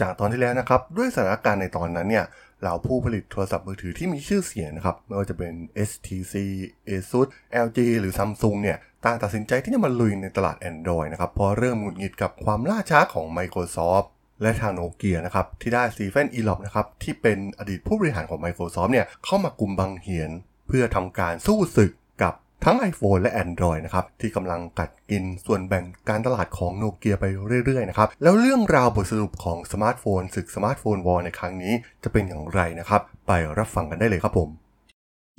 จากตอนที่แล้วนะครับ ด้วยสถานการณ์ในตอนนั้นเนี่ยเหล่าผู้ผลิตโทรศัพท์มือถือที่มีชื่อเสียงนะครับ ไม่ว่าจะเป็น HTC ASUS LG หรือ Samsung เนี่ยต่างตัดสินใจที่จะมาลุยในตลาด Android นะครับเพราะเริ่มหงุดหงิดกับความล่าช้าของ Microsoft และทางโนเกียนะครับ ที่ได้สตีเฟนอีล็อปนะครับ ที่เป็นอดีตผู้บริหารของ Microsoft เนี่ยเข้ามากุมบังเหียน เพื่อทำการสู้ศึกกับ ทั้ง iPhone และ Android นะครับที่กำลังกัดกินส่วนแบ่งการตลาดของโนเกียไปเรื่อยๆนะครับแล้วเรื่องราวบทสรุปของสมาร์ทโฟนศึก Smartphone War ในครั้งนี้จะเป็นอย่างไรนะครับ ไปรับฟังกันได้เลยครับผม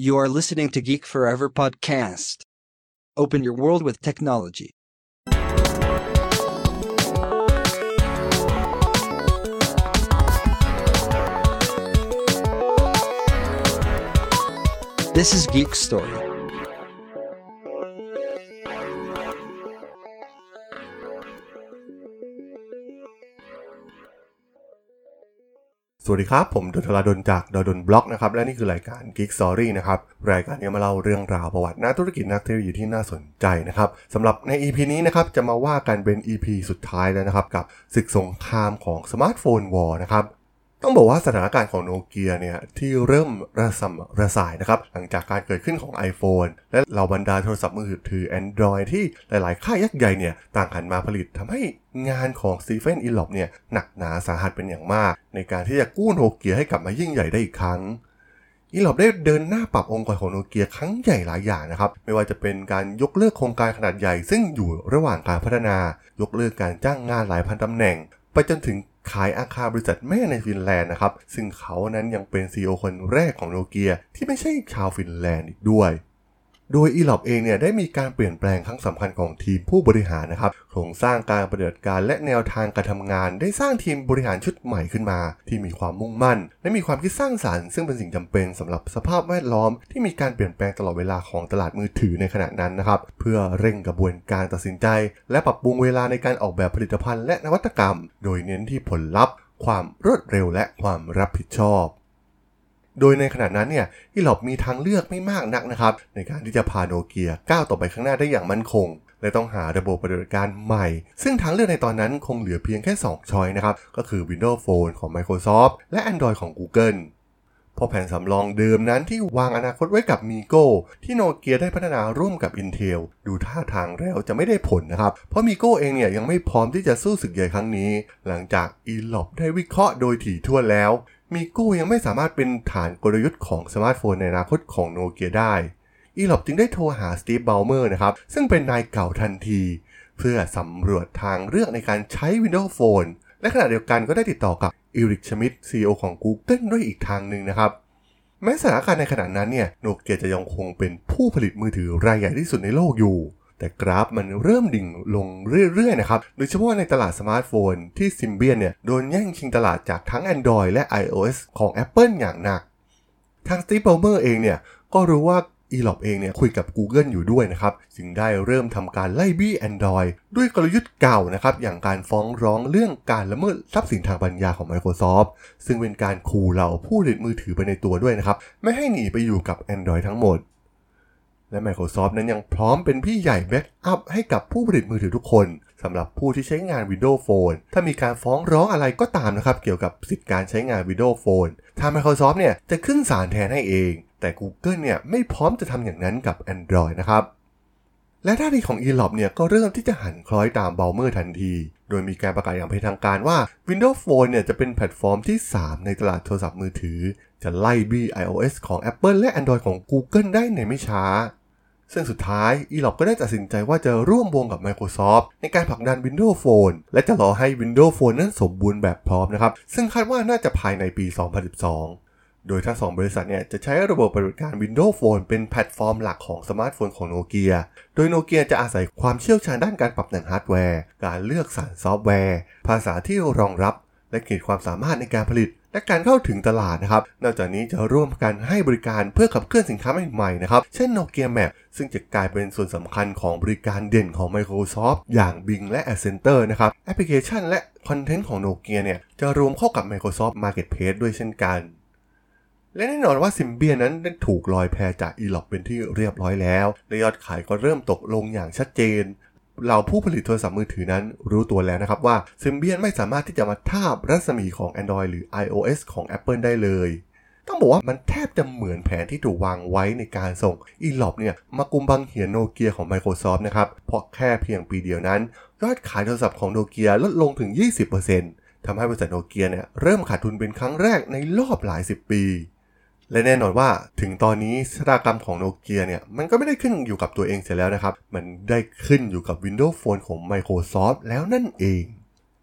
You are listening to Geek Forever podcast. Open your world with technology. This is Geek Story. สวัสดีครับ ผมด.ดลจากด.ดล็อกนะครับ และนี่คือรายการ Geek Story นะครับ รายการนี้มาเล่าเรื่องราวประวัตินักธุรกิจนักเทคโนโลยีที่น่าสนใจนะครับสำหรับใน EP นี้นะครับ จะมาว่ากันเป็น EP สุดท้ายแล้วนะครับ กับศึกสงครามของ Smartphone War นะครับ ต้องบอกว่าสถานการณ์ของโนเกียเนี่ยที่เริ่มระส่ำระสายนะครับ หลังจากการเกิดขึ้นของ iPhone และเหล่าบรรดาโทรศัพท์มือถือ Android ที่หลาย ๆ ค่ายยักษ์ใหญ่เนี่ยต่างหันมาผลิตทำให้งานของสตีเฟนอีล็อปเนี่ยหนักหนาสาหัสเป็นอย่างมาก ในการที่จะกู้โนเกียให้กลับมายิ่งใหญ่ได้อีกครั้งอีล็อปได้เดินหน้าปรับองค์กรของโนเกียครั้งใหญ่หลายอย่างนะครับ ไม่ว่าจะเป็นการยกเลิกโครงการขนาดใหญ่ ซึ่งอยู่ระหว่างการพัฒนา ยกเลิกการจ้างงานหลายพันตำแหน่ง ไปจนถึง ขายอาคารบริษัทแม่ในฟินแลนด์นะครับ ซึ่งเขานั้นยังเป็น CEO คนแรกของโนเกียที่ไม่ใช่ชาวฟินแลนด์อีกด้วย โดยอีล็อปเองเนี่ยได้มีการเปลี่ยนแปลงครั้งสำคัญของทีมผู้บริหารนะครับ โครงสร้างการปฏิบัติการและแนวทางการทำงาน ได้สร้างทีมบริหารชุดใหม่ขึ้นมา ที่มีความมุ่งมั่น และมีความคิดสร้างสารรค์ ซึ่งเป็นสิ่งจำเป็นสำหรับสภาพแวดล้อม ที่มีการเปลี่ยนแปลงตลอดเวลาของตลาดมือถือในขณะนั้นนะครับ เพื่อเร่งกระบวนการตัดสินใจ และปรับปรุงเวลาในการออกแบบผลิตภัณฑ์และนวัตกรรม โดยเน้นที่ผลลัพธ์ ความรวดเร็วและความรับผิดชอบ โดยในขณะนั้นเนี่ยอีหลอบมีทางเลือกไม่มากนักนะครับ ในการที่จะพาโนเกียก้าวต่อไปข้างหน้าได้อย่างมั่นคงและต้องหาระบบปฏิบัติการใหม่ ซึ่งทางเลือกในตอนนั้นคงเหลือเพียงแค่ 2 choice นะครับ ก็คือ Windows Phone ของ Microsoft และ Android ของ Google พอแผนสำรองเดิมนั้นที่วางอนาคตไว้กับ MeeGo ที่โนเกียได้พัฒนาร่วมกับ Intel ดูท่าทางแล้วจะไม่ได้ผลนะครับ เพราะ MeeGo เองเนี่ยยังไม่พร้อมที่จะสู้ศึกใหญ่ครั้งนี้ หลังจาก อีล็อป ได้วิเคราะห์โดยถี่ถ้วนแล้ว MeeGo ยังไม่สามารถเป็นฐานกลยุทธ์ของสมาร์ทโฟนในอนาคตของโนเกียได้ อีล็อปจึงได้โทรหาสตีฟบอลเมอร์นะครับ ซึ่งเป็นนายเก่าทันที เพื่อสำรวจทางเลือกในการใช้ Windows Phone และขณะเดียวกันก็ได้ติดต่อกับอีริกชมิดต์ CEO ของ Google ด้วยอีกทางหนึ่งนะครับ แม้สถานการณ์ในขณะนั้นเนี่ยโนเกียจะยังคงเป็นผู้ผลิตมือถือรายใหญ่ที่สุดในโลกอยู่ แต่กราฟมันเริ่มดิ่งลงเรื่อยๆนะครับ โดยเฉพาะในตลาดสมาร์ทโฟนที่ซิมเบียนเนี่ยโดนแย่งชิงตลาดจากทั้ง Android และ iOS ของ Apple อย่างหนัก ทางสตีฟบอลเมอร์เองเนี่ยก็รู้ว่า e l o p เองเนี่ยคุยกับ Google อยู่ด้วยนะครับ จึงได้เริ่มทำการไล่บี้ Android ด้วยกลยุทธ์เก่านะครับ อย่างการฟ้องร้องเรื่องการละเมิดทรัพย์สินทางปัญญาของ Microsoft ซึ่งเป็นการขู่เหล่าผู้ผลิตมือถือไปในตัวด้วยนะครับ ไม่ให้หนีไปอยู่กับ Android ทั้งหมด และ Microsoft นั้นยังพร้อมเป็นพี่ใหญ่แบ็กอัพให้กับผู้ผลิตมือถือทุกคนสำหรับผู้ที่ใช้งาน Windows Phone ถ้ามีการฟ้องร้องอะไรก็ตามนะครับ เกี่ยวกับสิทธิการใช้งาน Windows Phone ทาง Microsoft เนี่ยจะขึ้นศาลแทนให้เอง แต่ Google เนี่ยไม่พร้อมจะทำอย่างนั้นกับ Android นะครับ และท่าทีของ อีล็อป เนี่ยก็เริ่มที่จะหันคล้อยตามบอลเมอร์ทันที โดยมีการประกาศอย่างเป็นทางการว่า Windows Phone เนี่ยจะเป็นแพลตฟอร์มที่ 3 ในตลาดโทรศัพท์มือถือ จะไล่บี้ iOS ของ Apple และ Android ของ Google ได้ในไม่ช้า ซึ่งสุดท้าย อีล็อป ก็ได้ตัดสินใจว่าจะร่วมวงกับ Microsoft ในการผลักดัน Windows Phone และจะรอให้ Windows Phone นั้นสมบูรณ์แบบพร้อมนะครับ ซึ่งคาดว่าน่าจะภายในปี 2012 โดยทั้งสองบริษัทเนี่ยจะใช้ระบบปฏิบัติการ Windows Phone เป็นแพลตฟอร์มหลักของสมาร์ทโฟนของโนเกีย โดยโนเกียจะอาศัยความเชี่ยวชาญด้านการปรับแต่งฮาร์ดแวร์ การเลือกสรรซอฟต์แวร์ ภาษาที่รองรับ และขีดความสามารถในการผลิต และการเข้าถึงตลาดนะครับ นอกจากนี้จะร่วมกันให้บริการเพื่อขับเคลื่อนสินค้าใหม่ๆนะครับ เช่น Nokia Map ซึ่งจะกลายเป็นส่วนสำคัญของบริการเด่นของ Microsoft อย่าง Bing และ Accenture นะครับ แอปพลิเคชันและcontent ของ Nokia เนี่ยจะรวมเข้ากับ Microsoft Marketplace ด้วยเช่นกัน และแน่นอนว่าซิมเบียนนั้นได้ถูกลอยแพจาก อีล็อป เป็นที่เรียบร้อยแล้วและยอดขายก็เริ่มตกลงอย่างชัดเจน เหล่าผู้ผลิตโทรศัพท์มือถือนั้นรู้ตัวแล้วนะครับว่าซิมเบียนไม่สามารถที่จะมาทาบรัศมีของ Android หรือ iOS ของ Apple ได้เลย ต้องบอกว่ามันแทบจะเหมือนแผนที่ถูกวางไว้ในการส่งอีล็อปเนี่ยมากุมบังเหียนโนเกียของ Microsoft นะครับเพราะแค่เพียงปีเดียวนั้น ยอดขายโทรศัพท์ของโนเกียลดลงถึง 20%ทำให้บริษัทโนเกียเนี่ยเริ่มขาดทุนเป็นครั้งแรกในรอบหลายสิบปี และแน่นอนว่าถึงตอนนี้ชะตากรรมของโนเกียเนี่ย มันก็ไม่ได้ขึ้นอยู่กับตัวเองเสียแล้วนะครับ มันได้ขึ้นอยู่กับ Windows Phone ของ Microsoft แล้วนั่นเอง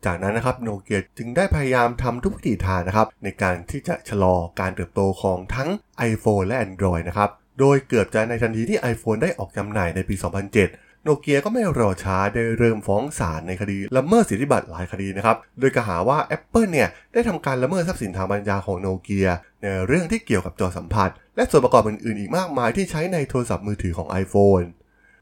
จากนั้นนะครับโนเกียจึงได้พยายามทำทุกวิถีทางนะครับ ในการที่จะชะลอการเติบโตของทั้ง iPhone และ Android นะครับ โดยเกือบจะในทันทีที่ iPhone ได้ออกจำหน่ายในปี 2007 โนเกียก็ไม่รอช้าได้เริ่มฟ้องศาลในคดีละเมิดสิทธิบัตรหลายคดีนะครับ โดยกล่าวหาว่า Apple เนี่ยได้ทำการละเมิดทรัพย์สินทางปัญญาของโนเกียในเรื่องที่เกี่ยวกับจอสัมผัส และส่วนประกอบอื่นๆ อีกมากมายที่ใช้ในโทรศัพท์มือถือของ iPhone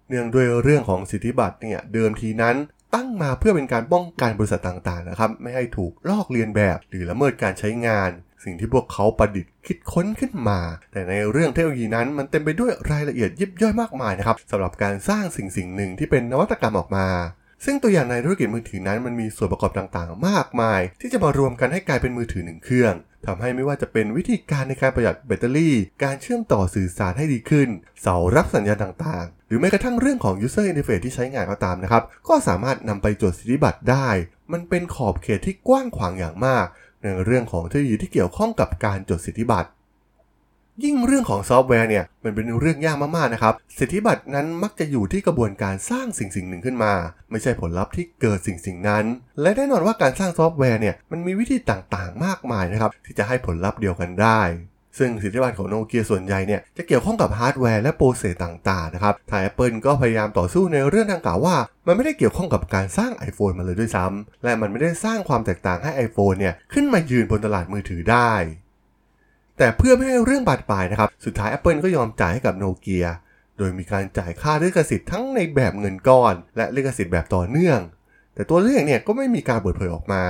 เนื่องด้วยเรื่องของสิทธิบัตรเนี่ยเดิมทีนั้นตั้งมาเพื่อเป็นการป้องกันบริษัทต่างๆนะครับไม่ให้ถูกลอกเลียนแบบหรือละเมิดการใช้งาน สิ่งที่พวกเขาประดิษฐ์คิดค้นขึ้นมา แต่ในเรื่องเทคโนโลยีนั้นมันเต็มไปด้วยรายละเอียดยิบย่อยมากมายนะครับสำหรับการสร้างสิ่งสิ่งหนึ่งที่เป็นนวัตกรรมออกมา ซึ่งตัวอย่างในธุรกิจมือถือนั้นมันมีส่วนประกอบต่างๆ มากมาย ที่จะมารวมกันให้กลายเป็นมือถือหนึ่งเครื่องทำให้ไม่ว่าจะเป็นวิธีการในการประหยัดแบตเตอรี่ การเชื่อมต่อสื่อสารให้ดีขึ้น เสารับสัญญาณต่างๆ หรือแม้กระทั่งเรื่องของ user interface ที่ใช้งานก็ตามนะครับ ก็สามารถนำไปจดสิทธิบัตรได้ มันเป็นขอบเขตที่กว้างขวางอย่างมาก ในเรื่องของเทคโนโลยีที่เกี่ยวข้องกับการจดสิทธิบัตร ยิ่งเรื่องของซอฟต์แวร์เนี่ยมันเป็นเรื่องยากมากๆนะครับ สิทธิบัตรนั้นมักจะอยู่ที่กระบวนการสร้างสิ่งสิ่งหนึ่งขึ้นมา ไม่ใช่ผลลัพธ์ที่เกิดสิ่งสิ่งนั้น และแน่นอนว่าการสร้างซอฟต์แวร์เนี่ยมันมีวิธีต่างๆ มากมายนะครับที่จะให้ผลลัพธ์เดียวกันได้ ซึ่งสิทธิบัตรของโนเกียส่วนใหญ่เนี่ยจะเกี่ยวข้องกับฮาร์ดแวร์และ process ต่างๆนะครับทาง Apple ก็พยายามต่อสู้ในเรื่องดังกล่าวว่า มันไม่ได้เกี่ยวข้องกับการสร้าง iPhone มาเลยด้วยซ้ำและมันไม่ได้สร้างความแตกต่างให้ iPhone เนี่ยขึ้นมายืนบนตลาดมือถือได้ แต่เพื่อไม่ให้เรื่องบาดปลายนะครับสุดท้าย Apple ก็ยอมจ่ายให้กับโนเกียโดยมีการจ่ายค่าลิขสิทธิ์ทั้งในแบบเงินก้อน และลิขสิทธิ์แบบต่อเนื่อง แต่ตัวเลขเนี่ยก็ไม่มีการเปิดเผยออกมา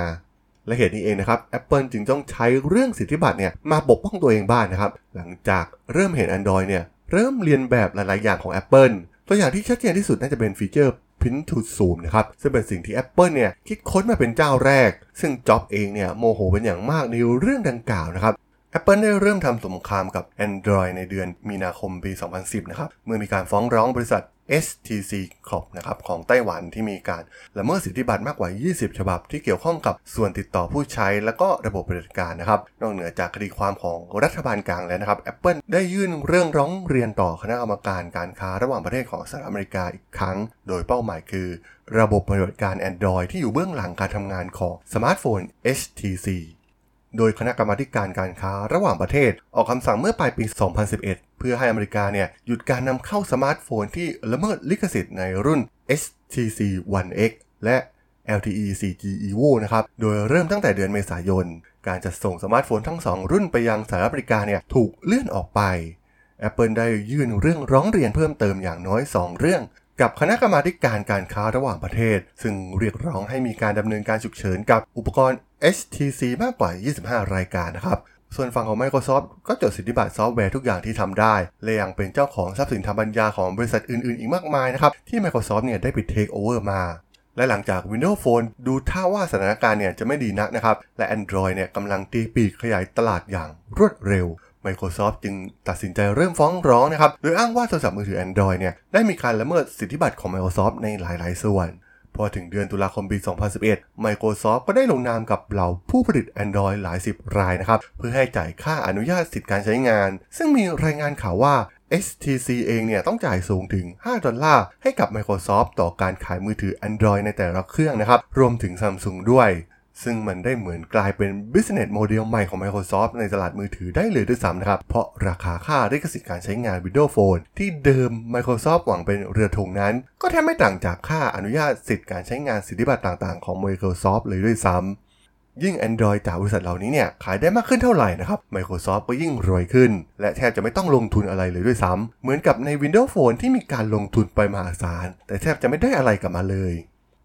และเหตุนี้เองนะครับ Apple จึงต้องใช้เรื่องสิทธิบัตรเนี่ยมาปกป้องตัวเองบ้างนนะครับ หลังจากเริ่มเห็น Android เนี่ยเริ่มเรียนแบบหลาย ๆ อย่างของ Apple ตัวอย่างที่ชัดเจนที่สุดน่าจะเป็นฟีเจอร์ Pin to Zoom นะครับซึ่งเป็นสิ่งที่ Apple เนี่ยคิดค้นมาเป็นเจ้าแรก ซึ่งจ็อบเองเนี่ยโมโหเป็นอย่างมากในเรื่องดังกล่าวนะครับ Apple ได้เริ่มทำสงครามกับ Android ในเดือนมีนาคมปี 2010 นะครับ เมื่อมีการฟ้องร้องบริษัท STC Corp นะครับของไต้หวันที่มีการละเมิดสิทธิบัตรมากกว่า 20 ฉบับ ที่เกี่ยวข้องกับส่วนติดต่อผู้ใช้ และก็ระบบปฏิบัติการนะครับ นอกเหนือจากคดีความของรัฐบาลกลางแล้วนะครับ Apple ได้ยื่นเรื่องร้องเรียนต่อคณะกรรมการการค้าระหว่างประเทศของสหรัฐอเมริกาอีกครั้ง โดยเป้าหมายคือ ระบบปฏิบัติการ Android ที่อยู่เบื้องหลังการทำงานของสมาร์ทโฟน HTC โดยคณะกรรมการการค้าระหว่างประเทศ ออกคำสั่งเมื่อปลายปี 2011 เพื่อให้อเมริกาเนี่ยหยุดการนำเข้าสมาร์ทโฟนที่ละเมิดลิขสิทธิ์ในรุ่น HTC One X และ LTE 4G Evo นะครับ โดยเริ่มตั้งแต่เดือนเมษายน การจัดส่งสมาร์ทโฟนทั้ง 2 รุ่นไปยังสหรัฐอเมริกาเนี่ยถูกเลื่อนออกไป Apple ได้ยื่นเรื่องร้องเรียนเพิ่มเติมอย่างน้อย 2 เรื่อง กับคณะกรรมาการการค้าระหว่างประเทศ ซึ่งเรียกร้องให้มีการดำเนินการฉุกเฉินกับอุปกรณ์ HTC มากกว่า 25 รายการนะครับ ส่วนฝั่งของ Microsoft ก็จดสิทธิบัตรซอฟต์แวร์ทุกอย่างที่ทำได้ และยังเป็นเจ้าของทรัพย์สินทางปัญญาของบริษัทอื่นๆ อีกมากมายนะครับ ที่ Microsoft เนี่ยได้ไปเทคโอเวอร์มา และหลังจาก Windows Phone ดูท่าว่าสถานการณ์เนี่ยจะไม่ดีนักนะครับ และ Android เนี่ยกำลังตีปีกขยายตลาดอย่างรวดเร็ว Microsoft จึงตัดสินใจเริ่มฟ้องร้องนะครับ โดยอ้างว่าโทรศัพท์มือถือ Android เนี่ยได้มีการละเมิดสิทธิบัตรของ Microsoft ในหลาย ๆ ส่วน พอถึงเดือนตุลาคมปี 2011 Microsoft ก็ได้ลงนามกับเหล่าผู้ผลิต Android หลายสิบรายนะครับ เพื่อให้จ่ายค่าอนุญาตสิทธิการใช้งาน ซึ่งมีรายงานข่าวว่า HTC เองเนี่ยต้องจ่ายสูงถึง 5 ดอลลาร์ ให้กับ Microsoft ต่อการขายมือถือ Android ในแต่ละเครื่องนะครับ รวมถึง Samsung ด้วย ซึ่งมันได้เหมือนกลายเป็น business model ใหม่ของ Microsoft ในตลาดมือถือได้เลยด้วยซ้ำนะครับ เพราะราคาค่าลิขสิทธิ์การใช้งาน Windows Phone ที่เดิม Microsoft หวังเป็นเรือธงนั้น ก็แทบไม่ต่างจากค่าอนุญาตสิทธิ์การใช้งานสิทธิบัตรต่างๆ ของ Microsoft เลยด้วยซ้ำยิ่ง Android จากบริษัทเหล่านี้เนี่ย ขายได้มากขึ้นเท่าไหร่นะครับ Microsoft ก็ยิ่งรวยขึ้น และแทบจะไม่ต้องลงทุนอะไรเลยด้วยซ้ำเหมือนกับใน Windows Phone ที่มีการลงทุนไปมหาศาล แต่แทบจะไม่ได้อะไรกลับมาเลย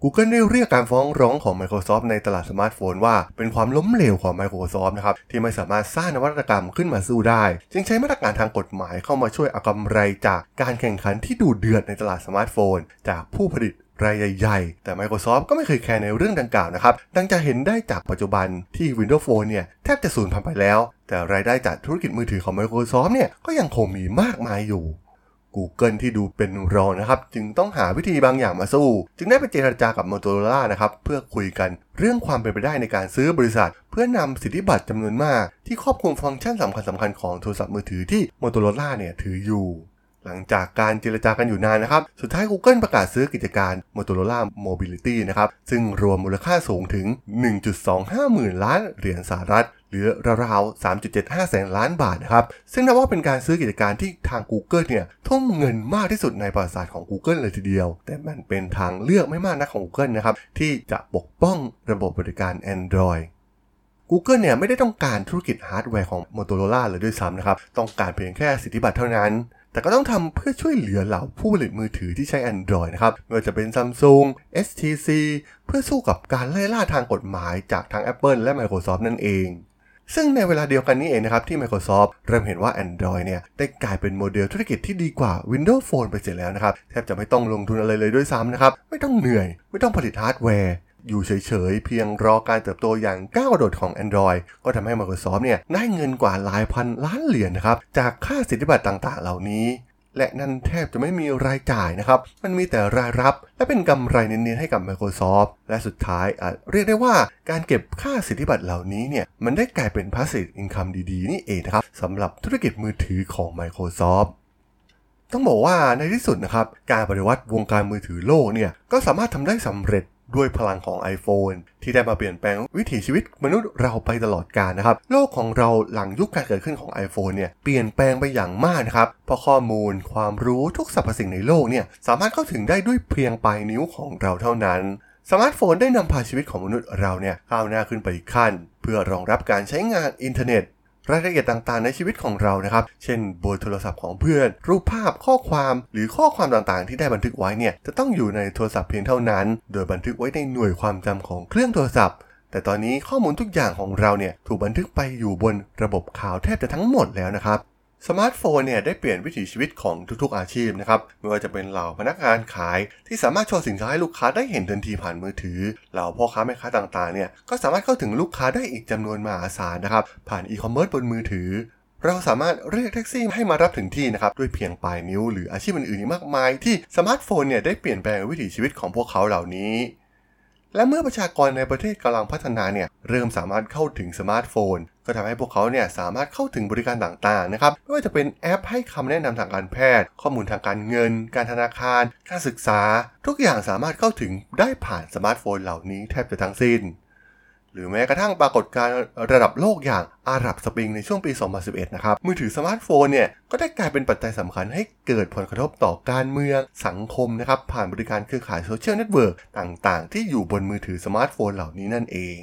Google ได้เรียกการฟ้องร้องของ Microsoft ในตลาดสมาร์ทโฟนว่าเป็นความล้มเหลวของ Microsoft นะครับที่ไม่สามารถสร้างนวัตกรรมขึ้นมาสู้ได้ จึงใช้มาตรการทางกฎหมายเข้ามาช่วยเอากำไรจากการแข่งขันที่ดุเดือดในตลาดสมาร์ทโฟน จากผู้ผลิตรายใหญ่ๆ แต่ Microsoft ก็ไม่เคยแคร์ในเรื่องดังกล่าวนะครับ ดังจะเห็นได้จากปัจจุบันที่ Windows Phone เนี่ย แทบจะสูญพันธุ์ไปแล้ว แต่รายได้จากธุรกิจมือถือของ Microsoft เนี่ย ก็ยังคงมีมากมายอยู่ Google ที่ดูเป็นรองนะครับ จึงต้องหาวิธีบางอย่างมาสู้ จึงได้ไปเจรจากับ Motorola นะครับ เพื่อคุยกันเรื่องความเป็นไปได้ในการซื้อบริษัท เพื่อนำสิทธิบัตรจำนวนมาก ที่ครอบคลุมฟังก์ชันสำคัญสคัญของโทรศัพท์มือถือที่ Motorola เนี่ยถืออยู่ หลังจากการเจรจากันอยู่นานนะครับ สุดท้าย Google ประกาศซื้อกิจการ Motorola Mobility นะครับ ซึ่งรวมมูลค่าสูงถึง 1.25 หมื่นล้านเหรียญสหรัฐหรือราวๆ 3.75 แสนล้านบาทนะครับ ซึ่งนับว่าเป็นการซื้อกิจการที่ทาง Google เนี่ยทุ่มเงินมากที่สุดในประวัติศาสตร์ของ Google เลยทีเดียว แต่มันเป็นทางเลือกไม่มากนักของ Google นะครับ ที่จะปกป้องระบบบริการ Android Google เนี่ยไม่ได้ต้องการธุรกิจฮาร์ดแวร์ของ Motorola เลยด้วยซ้ำนะครับ ต้องการเพียงแค่สิทธิบัตรเท่านั้น แต่ก็ต้องทำเพื่อช่วยเหลือเหล่าผู้ผลิตมือถือที่ใช้ Android นะครับไม่ว่าจะเป็น Samsung HTC เพื่อสู้กับการไล่ล่าทางกฎหมายจากทั้ง Apple และ Microsoft นั่นเองซึ่งในเวลาเดียวกันนี้เองนะครับ ที่ Microsoft เริ่มเห็นว่า Android เนี่ย ได้กลายเป็นโมเดลธุรกิจที่ดีกว่า Windows Phone ไปเสียแล้วนะครับ แทบจะไม่ต้องลงทุนอะไรเลยด้วยซ้ำนะครับ ไม่ต้องเหนื่อย ไม่ต้องผลิตฮาร์ดแวร์ อยู่เฉยๆ เพียงรอการเติบโตอย่างก้าวกระโดดของ Android ก็ทำให้ Microsoft เนี่ยได้เงินกว่าหลายพันล้านเหรียญนะครับ จากค่าสิทธิบัตรต่างๆ เหล่านี้ และนั่นแทบจะไม่มีรายจ่ายนะครับ มันมีแต่รายรับ และเป็นกำไรเน้นๆให้กับ Microsoft และสุดท้ายอาจเรียกได้ว่าการเก็บค่าสิทธิบัตรเหล่านี้เนี่ยมันได้กลายเป็น passive income ดีๆ นี่เองนะครับสำหรับธุรกิจมือถือของ Microsoft ต้องบอกว่าในที่สุดนะครับ การปฏิวัติวงการมือถือโลกเนี่ยก็สามารถทำได้สำเร็จ ด้วยพลังของ iPhone ที่ได้มาเปลี่ยนแปลงวิถีชีวิตมนุษย์เราไปตลอดกาลนะครับ โลกของเราหลังยุคการเกิดขึ้นของ iPhone เนี่ยเปลี่ยนแปลงไปอย่างมากนะครับ เพราะข้อมูลความรู้ทุกสรรพสิ่งในโลกเนี่ยสามารถเข้าถึงได้ด้วยเพียงปลายนิ้วของเราเท่านั้นสมาร์ทโฟนได้นำพาชีวิตของมนุษย์เราเนี่ยก้าวหน้าขึ้นไปอีกขั้น เพื่อรองรับการใช้งานอินเทอร์เน็ต รายละเอียดต่างๆ ในชีวิตของเรานะครับ เช่นเบอร์โทรศัพท์ของเพื่อน รูปภาพข้อความหรือข้อความต่างๆ ที่ได้บันทึกไว้เนี่ยจะต้องอยู่ในโทรศัพท์เพียงเท่านั้น โดยบันทึกไว้ในหน่วยความจำของเครื่องโทรศัพท์แต่ตอนนี้ข้อมูลทุกอย่างของเราเนี่ยถูกบันทึกไปอยู่บนระบบข่าวแทบจะทั้งหมดแล้วนะครับ สมาร์ทโฟนเนี่ยได้เปลี่ยนวิถีชีวิตของทุกๆอาชีพนะครับไม่ว่าจะเป็นเหล่าพนักงานขายที่สามารถโชว์สินค้าให้ลูกค้าได้เห็นทันทีผ่านมือถือเหล่าพ่อค้าแม่ค้าต่างๆเนี่ยก็สามารถเข้าถึงลูกค้าได้อีกจำนวนมหาศาลนะครับผ่านอีคอมเมิร์ซบนมือถือ เราสามารถเรียกแท็กซี่ให้มารับถึงที่นะครับด้วยเพียงปลายนิ้วหรืออาชีพอื่นๆอีกมากมาย ที่สมาร์ทโฟนเนี่ยได้เปลี่ยนแปลงวิถีชีวิตของพวกเขาเหล่านี้และเมื่อประชากรในประเทศกำลังพัฒนาเนี่ยเริ่มสามารถเข้าถึงสมาร์ทโฟน ก็ทำให้พวกเขาเนี่ยสามารถเข้าถึงบริการต่างๆนะครับไม่ว่าจะเป็นแอปให้คำแนะนำทางการแพทย์ ข้อมูลทางการเงิน การธนาคาร การศึกษา ทุกอย่างสามารถเข้าถึงได้ผ่านสมาร์ทโฟนเหล่านี้แทบจะทั้งสิ้น หรือแม้กระทั่งปรากฏการณ์ระดับโลกอย่างอาหรับสปริงในช่วงปี 2011 นะครับ มือถือสมาร์ทโฟนเนี่ยก็ได้กลายเป็นปัจจัยสำคัญให้เกิดผลกระทบต่อการเมืองสังคมนะครับผ่านบริการเครือข่ายโซเชียลเน็ตเวิร์กต่างๆ ที่อยู่บนมือถือสมาร์ทโฟนเหล่านี้นั่นเอง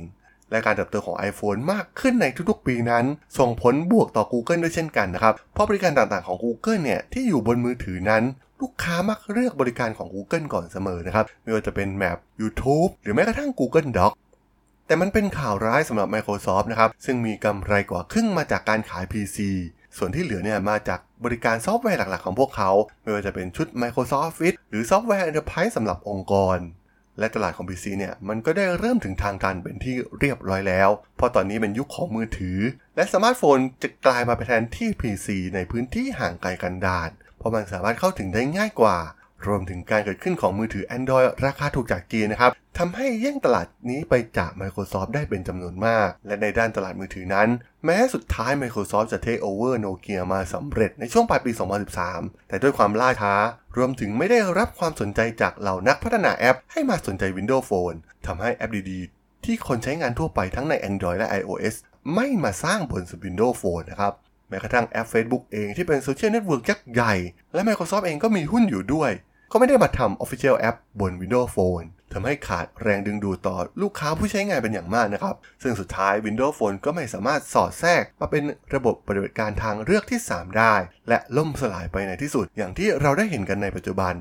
และการเติบโตของ iPhone มากขึ้นในทุกๆปีนั้น ส่งผลบวกต่อ Google ด้วยเช่นกันนะครับ เพราะบริการต่างๆของ Google เนี่ยที่อยู่บนมือถือนั้น ลูกค้ามักเลือกบริการของ Google ก่อนเสมอนะครับไม่ว่าจะเป็น Map YouTube หรือแม้กระทั่ง Google Doc แต่มันเป็นข่าวร้ายสำหรับ Microsoft นะครับ ซึ่งมีกำไรกว่าครึ่งมาจากการขาย PC ส่วนที่เหลือเนี่ยมาจากบริการซอฟต์แวร์หลักๆของพวกเขา ไม่ว่าจะเป็นชุด Microsoft Office หรือซอฟต์แวร์ Enterprise สำหรับองค์กร และตลาดของ PC เนี่ยมันก็ได้เริ่มถึงทางตันเป็นที่เรียบร้อยแล้ว เพราะตอนนี้เป็นยุคของมือถือ และสมาร์ทโฟนจะกลายมาเป็นแทนที่ PC ในพื้นที่ห่างไกลกันดารเพราะมันสามารถเข้าถึงได้ง่ายกว่า รวมถึงการเกิดขึ้นของมือถือ Android ราคาถูกจากจีนนะครับทำให้แย่งตลาดนี้ไปจาก Microsoft ได้เป็นจำนวนมาก และในด้านตลาดมือถือนั้น แม้สุดท้าย Microsoft จะ take over Nokia มาสำเร็จในช่วงปลายปี 2013 แต่ด้วยความล่าช้า รวมถึงไม่ได้รับความสนใจจากเหล่านักพัฒนาแอป ให้มาสนใจ Windows Phone ทำให้แอปดีๆ ที่คนใช้งานทั่วไปทั้งใน Android และ iOS ไม่มาสร้างบน Windows Phone นะครับแม้กระทั่งแอป Facebook เองที่เป็นโซเชียลเน็ตเวิร์กยักษ์ใหญ่ และ Microsoft เองก็มีหุ้นอยู่ด้วย ก็ไม่ได้มาทำ Official App บน Windows Phone ทำให้ขาดแรงดึงดูดต่อลูกค้าผู้ใช้งานเป็นอย่างมากนะครับ ซึ่งสุดท้าย Windows Phone ก็ไม่สามารถสอดแทรกมาเป็นระบบปฏิบัติการทางเลือกที่ 3 ได้ และล่มสลายไปในที่สุด อย่างที่เราได้เห็นกันในปัจจุบัน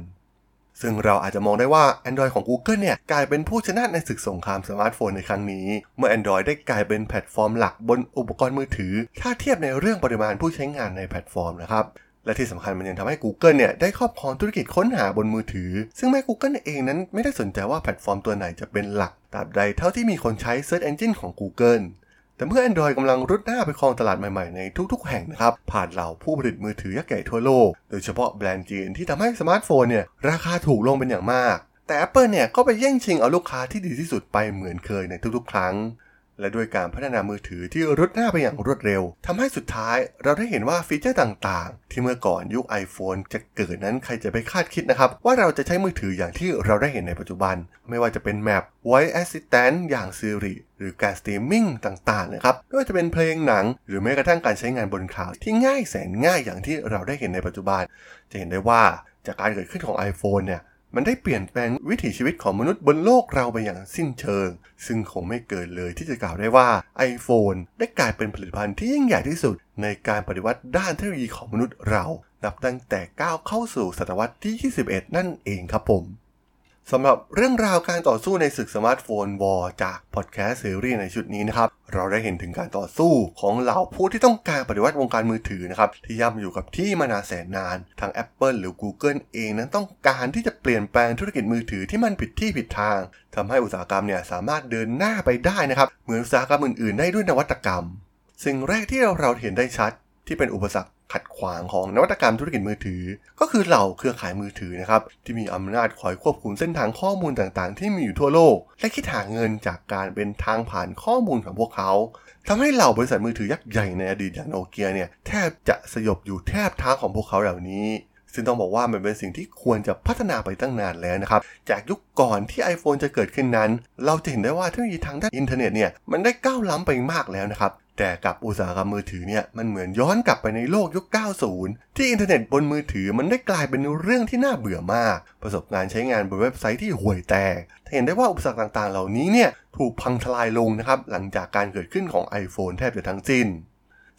ซึ่งเราอาจจะมองได้ว่า Android ของ Google เนี่ยกลายเป็นผู้ชนะในศึกสงครามสมาร์ทโฟนในครั้งนี้ เมื่อ Android ได้กลายเป็นแพลตฟอร์มหลักบนอุปกรณ์มือถือ ถ้าเทียบในเรื่องปริมาณผู้ใช้งานในแพลตฟอร์มนะครับ และที่สำคัญมันยังทำให้ Google เนี่ยได้ครอบครองธุรกิจค้นหาบนมือถือ ซึ่งแม้ Google เองนั้นไม่ได้สนใจว่าแพลตฟอร์มตัวไหนจะเป็นหลักตราบใดเท่าที่มีคนใช้ Search Engine ของ Google แต่เมื่อ Android กำลังรุดหน้าไปครองตลาดใหม่ๆ ในทุกๆ แห่งนะครับ ผ่านเหล่าผู้ผลิตมือถือยักษ์ใหญ่ทั่วโลก โดยเฉพาะแบรนด์จีนที่ทำให้สมาร์ทโฟนเนี่ยราคาถูกลงเป็นอย่างมาก แต่ Apple เนี่ยก็ไปแย่งชิงเอาลูกค้าที่ดีที่สุดไปเหมือนเคยในทุกๆ ครั้ง และด้วยการพัฒนามือถือที่รุดหน้าไปอย่างรวดเร็วทำให้สุดท้ายเราได้เห็นว่าฟีเจอร์ต่างๆ ที่เมื่อก่อนยุค iPhone จะเกิดนั้นใครจะไปคาดคิดนะครับ ว่าเราจะใช้มือถืออย่างที่เราได้เห็นในปัจจุบัน ไม่ว่าจะเป็น Map Voice Assistant อย่าง Siri หรือการสตรีมมิ่งต่างๆนะครับไม่ว่าจะเป็นเพลงหนัง หรือแม้กระทั่งการใช้งานบน Cloud ที่ง่ายแสนง่ายอย่างที่เราได้เห็นในปัจจุบัน จะเห็นได้ว่าจากการเกิดขึ้นของ iPhone เนี่ย มันได้เปลี่ยนแปลงวิถีชีวิตของมนุษย์บนโลกเราไปอย่างสิ้นเชิง ซึ่งคงไม่เกินเลยที่จะกล่าวได้ว่า iPhone ได้กลายเป็นผลิตภัณฑ์ที่ยิ่งใหญ่ที่สุด ในการปฏิวัติด้านเทคโนโลยีของมนุษย์เรา นับตั้งแต่ก้าวเข้าสู่ศตวรรษที่ 21 นั่นเองครับผม สำหรับเรื่องราวการต่อสู้ในศึก Smartphone War จากพอดแคสต์ซีรีส์ในชุดนี้นะครับ เราได้เห็นถึงการต่อสู้ของเหล่าผู้ที่ต้องการปฏิวัติวงการมือถือนะครับ ที่ย่ำอยู่กับที่มานานแสนนาน ทาง Apple หรือ Google เองนั้นต้องการที่จะเปลี่ยนแปลงธุรกิจมือถือที่มันผิดที่ผิดทางทำให้อุตสาหกรรมเนี่ยสามารถเดินหน้าไปได้นะครับ เหมือนอุตสาหกรรมอื่นๆ ได้ด้วยนวัตกรรม สิ่งแรกที่เราเห็นได้ชัดที่เป็นอุปสรรค ขัดขวางของนวัตกรรมธุรกิจมือถือ ก็คือเหล่าเครือข่ายมือถือนะครับที่มีอำนาจคอยควบคุมเส้นทางข้อมูลต่างๆ ที่มีอยู่ทั่วโลก และคิดหาเงินจากการเป็นทางผ่านข้อมูลของพวกเขาทำให้เหล่าบริษัทมือถือยักษ์ใหญ่ในอดีตอย่างโนเกียเนี่ยแทบจะสยบอยู่แทบเท้าของพวกเขาเหล่านี้ ซึ่งต้องบอกว่ามันเป็นสิ่งที่ควรจะพัฒนาไปตั้งนานแล้วนะครับ จากยุคก่อนที่ iPhone จะเกิดขึ้นนั้น เราจะเห็นได้ว่าเทคโนโลยีทางด้านอินเทอร์เน็ตเนี่ยมันได้ก้าวล้ำไปมากแล้วนะครับ แต่กับอุตสาหกรรมมือถือเนี่ยมันเหมือนย้อนกลับไปในโลกยุค 90 ที่อินเทอร์เน็ตบนมือถือมันได้กลายเป็นเรื่องที่น่าเบื่อมาก ประสบการณ์ใช้งานบนเว็บไซต์ที่ห่วยแตกเห็นได้ว่าอุปสรรคต่างๆ เหล่านี้เนี่ยถูกพังทลายลงนะครับหลังจากการเกิดขึ้นของ iPhone แทบจะทั้งสิ้น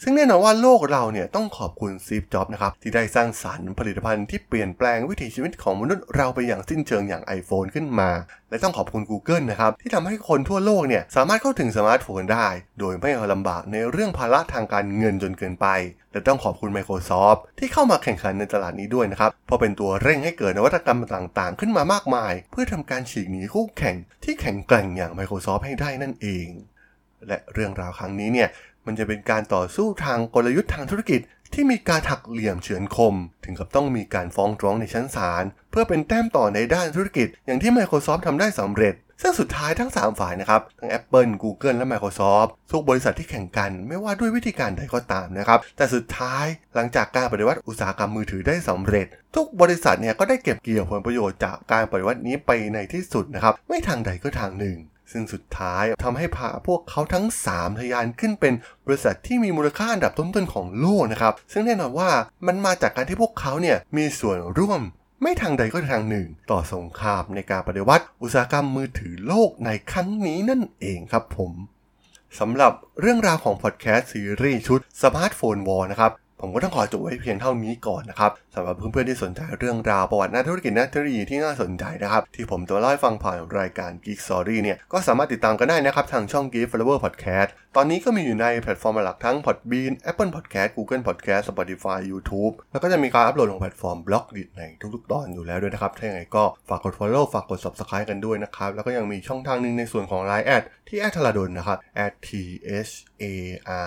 ซึ่งแน่นอนว่าโลกเราเนี่ยต้องขอบคุณ Steve Jobs นะครับที่ได้สร้างสรรค์ผลิตภัณฑ์ที่เปลี่ยนแปลงวิถีชีวิตของมนุษย์เราไปอย่างสิ้นเชิงอย่าง iPhone ขึ้นมา และต้องขอบคุณ Google นะครับที่ทำให้คนทั่วโลกเนี่ยสามารถเข้าถึงสมาร์ทโฟนได้ โดยไม่ลำบากในเรื่องภาระทางการเงินจนเกินไป และต้องขอบคุณ Microsoft ที่เข้ามาแข่งขันในตลาดนี้ด้วยนะครับเพราะเป็นตัวเร่งให้เกิดนวัตกรรมต่างๆ ขึ้นมามากมาย เพื่อทำการฉีกหนีคู่แข่งที่แข็งแกร่งอย่าง Microsoft ให้ได้นั่นเองและเรื่องราวครั้งนี้เนี่ย มันจะเป็นการต่อสู้ทางกลยุทธ์ทางธุรกิจที่มีการหักเหลี่ยมเฉือนคม ถึงกับต้องมีการฟ้องร้องในชั้นศาลเพื่อเป็นแต้มต่อในด้านธุรกิจ อย่างที่ Microsoft ทำได้สำเร็จ ซึ่งสุดท้ายทั้ง 3 ฝ่ายนะครับ ทั้ง Apple Google และ Microsoft ทุกบริษัทที่แข่งกัน ไม่ว่าด้วยวิธีการใดก็ตามนะครับ แต่สุดท้ายหลังจากการปฏิวัติอุตสาหกรรมมือถือได้สำเร็จ ทุกบริษัทเนี่ยก็ได้เก็บเกี่ยวผลประโยชน์จากการปฏิวัตินี้ไปในที่สุดนะครับไม่ทางใดก็ทางหนึ่ง ซึ่งสุดท้ายทำให้พาพวกเขาทั้ง 3 ทะยานขึ้นเป็นบริษัทที่มีมูลค่าอันดับต้นๆของโลกนะครับ ซึ่งแน่นอนว่ามันมาจากการที่พวกเขาเนี่ยมีส่วนร่วมไม่ทางใดก็ทางหนึ่ง ต่อสงครามในการปฏิวัติอุตสาหกรรมมือถือโลกในครั้งนี้นั่นเองครับผมสำหรับเรื่องราวของพอดแคสต์ซีรีส์ชุด Smartphone War นะครับ ผมก็ต้องขอจบไว้เพียงเท่านี้ก่อนนะครับสำหรับเพื่อนๆที่สนใจเรื่องราวประวัตินักธุรกิจนักเทคโนโลยีที่น่าสนใจนะครับ ที่ผมจะเล่าให้ฟังผ่านรายการ Geek Story เนี่ยก็สามารถติดตามกันได้นะครับทางช่อง Geek Forever Podcast ตอนนี้ก็มีอยู่ในแพลตฟอร์มหลักทั้ง Podbean Apple Podcast Google Podcast Spotify YouTube แล้วก็จะมีการอัปโหลดลงแพลตฟอร์ม Blockdit ในทุกๆ ตอนอยู่แล้วด้วยนะครับถ้าอย่างไรก็ฝากกด follow ฝากกด subscribe กันด้วยนะครับแล้วก็ยังมีช่องทางหนึ่งในส่วนของ Line แอดที่แอดธราดลนะครับ t h a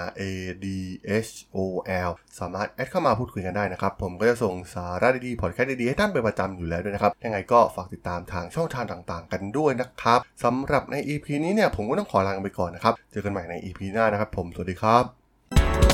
r a d h o l สามารถแอดเข้ามาพูดคุยกันได้นะครับ ผมก็จะส่งสาระดีๆพอดแคสต์ดีๆ ให้ท่านเป็นประจำอยู่แล้วด้วยนะครับ ยังไงก็ฝากติดตามทางช่องทางต่างๆ กันด้วยนะครับสำหรับใน EP นี้เนี่ยผมก็ต้องขอลาไปก่อนนะครับ เจอกันใหม่ใน EP หน้านะครับ ผมสวัสดีครับ